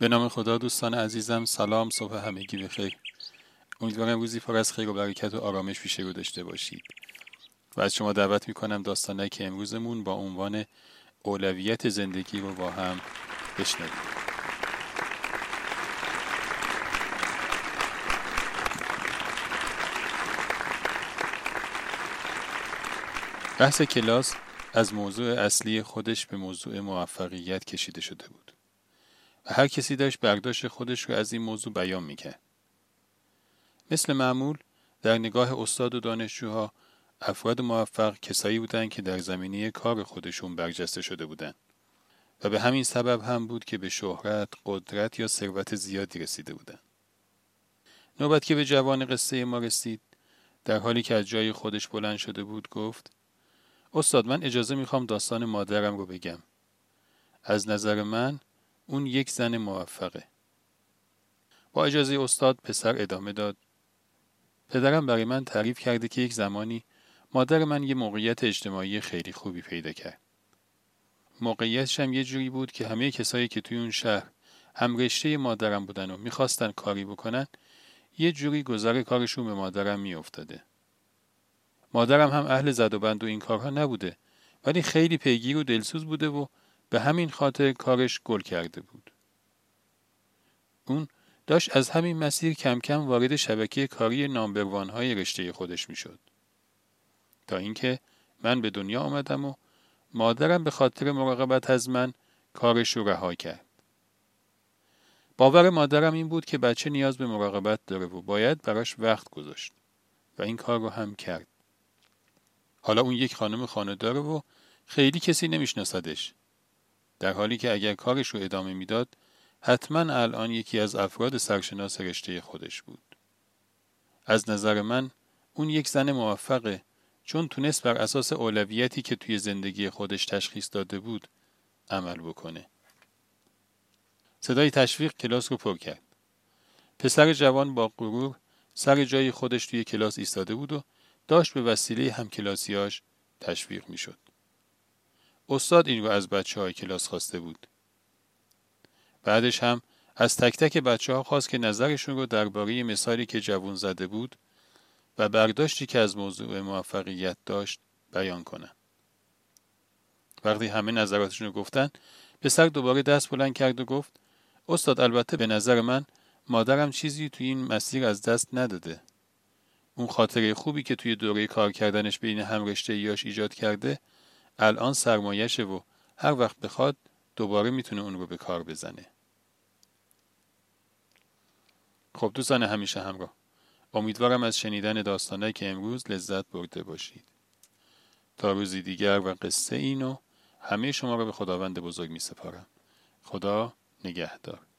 به نام خدا دوستان عزیزم سلام صبح همگی بخیر امیدوارم روزی پر از خیر و برکت و آرامش پیش رو داشته باشید. و از شما دعوت می‌کنم داستانه که امروزمون با عنوان اولویت زندگی رو با هم بشنویم. بحث کلاس از موضوع اصلی خودش به موضوع موفقیت کشیده شده بود. هر کسی داشت برداشت خودش رو از این موضوع بیان می‌کرد. مثل معمول در نگاه استاد و دانشجوها افراد موفق کسایی بودند که در زمینه کار خودشون برجسته شده بودند و به همین سبب هم بود که به شهرت، قدرت یا ثروت زیادی رسیده بودند. نوبت که به جوان قصه ما رسید در حالی که از جای خودش بلند شده بود گفت استاد من اجازه می‌خوام داستان مادرم رو بگم. از نظر من اون یک زن موفقه. با اجازه استاد پسر ادامه داد. پدرم برای من تعریف کرده که یک زمانی مادر من یه موقعیت اجتماعی خیلی خوبی پیدا کرد. موقعیتش هم یه جوری بود که همه کسایی که توی اون شهر هم رشته مادرم بودن و می‌خواستن کاری بکنن یه جوری گذر کارشون به مادرم میافتاده. مادرم هم اهل زد و بند و این کارها نبوده ولی خیلی پیگیر و دلسوز بوده و به همین خاطر کارش گل کرده بود. اون داشت از همین مسیر کم کم وارد شبکه کاری نامبروان های رشته خودش می‌شد. تا اینکه من به دنیا آمدم و مادرم به خاطر مراقبت از من کارش رو رها کرد. باور مادرم این بود که بچه نیاز به مراقبت داره و باید براش وقت گذاشت و این کار رو هم کرد. حالا اون یک خانم خانه داره و خیلی کسی نمیشناسدش. در حالی که اگر کارش رو ادامه می‌داد حتما الان یکی از افراد سرشناس رشته خودش بود. از نظر من اون یک زن موفقه چون تونست بر اساس اولویتی که توی زندگی خودش تشخیص داده بود عمل بکنه. صدای تشویق کلاس رو پر کرد. پسر جوان با غرور سر جای خودش توی کلاس ایستاده بود و داشت به وسیله همکلاسیاش تشویق می شد. استاد این رو از بچه های کلاس خواسته بود. بعدش هم از تک تک بچه ها خواست که نظرشون رو درباره مثالی که جوون زده بود و برداشتی که از موضوع موفقیت داشت بیان کنن. وقتی همه نظراتشون رو گفتن پسر دوباره دست بلند کرد و گفت استاد البته به نظر من مادرم چیزی توی این مسیر از دست نداده. اون خاطره خوبی که توی دوره کار کردنش بین هم رشته ایاش ایجاد کرده الان سرمایشه و هر وقت بخواد دوباره می‌تونه اون رو به کار بزنه. خب دوستان همیشه همراه. امیدوارم از شنیدن داستانه که امروز لذت برده باشید. تا روزی دیگر و قصه اینو همه شما را به خداوند بزرگ می سپارم. خدا نگهدار.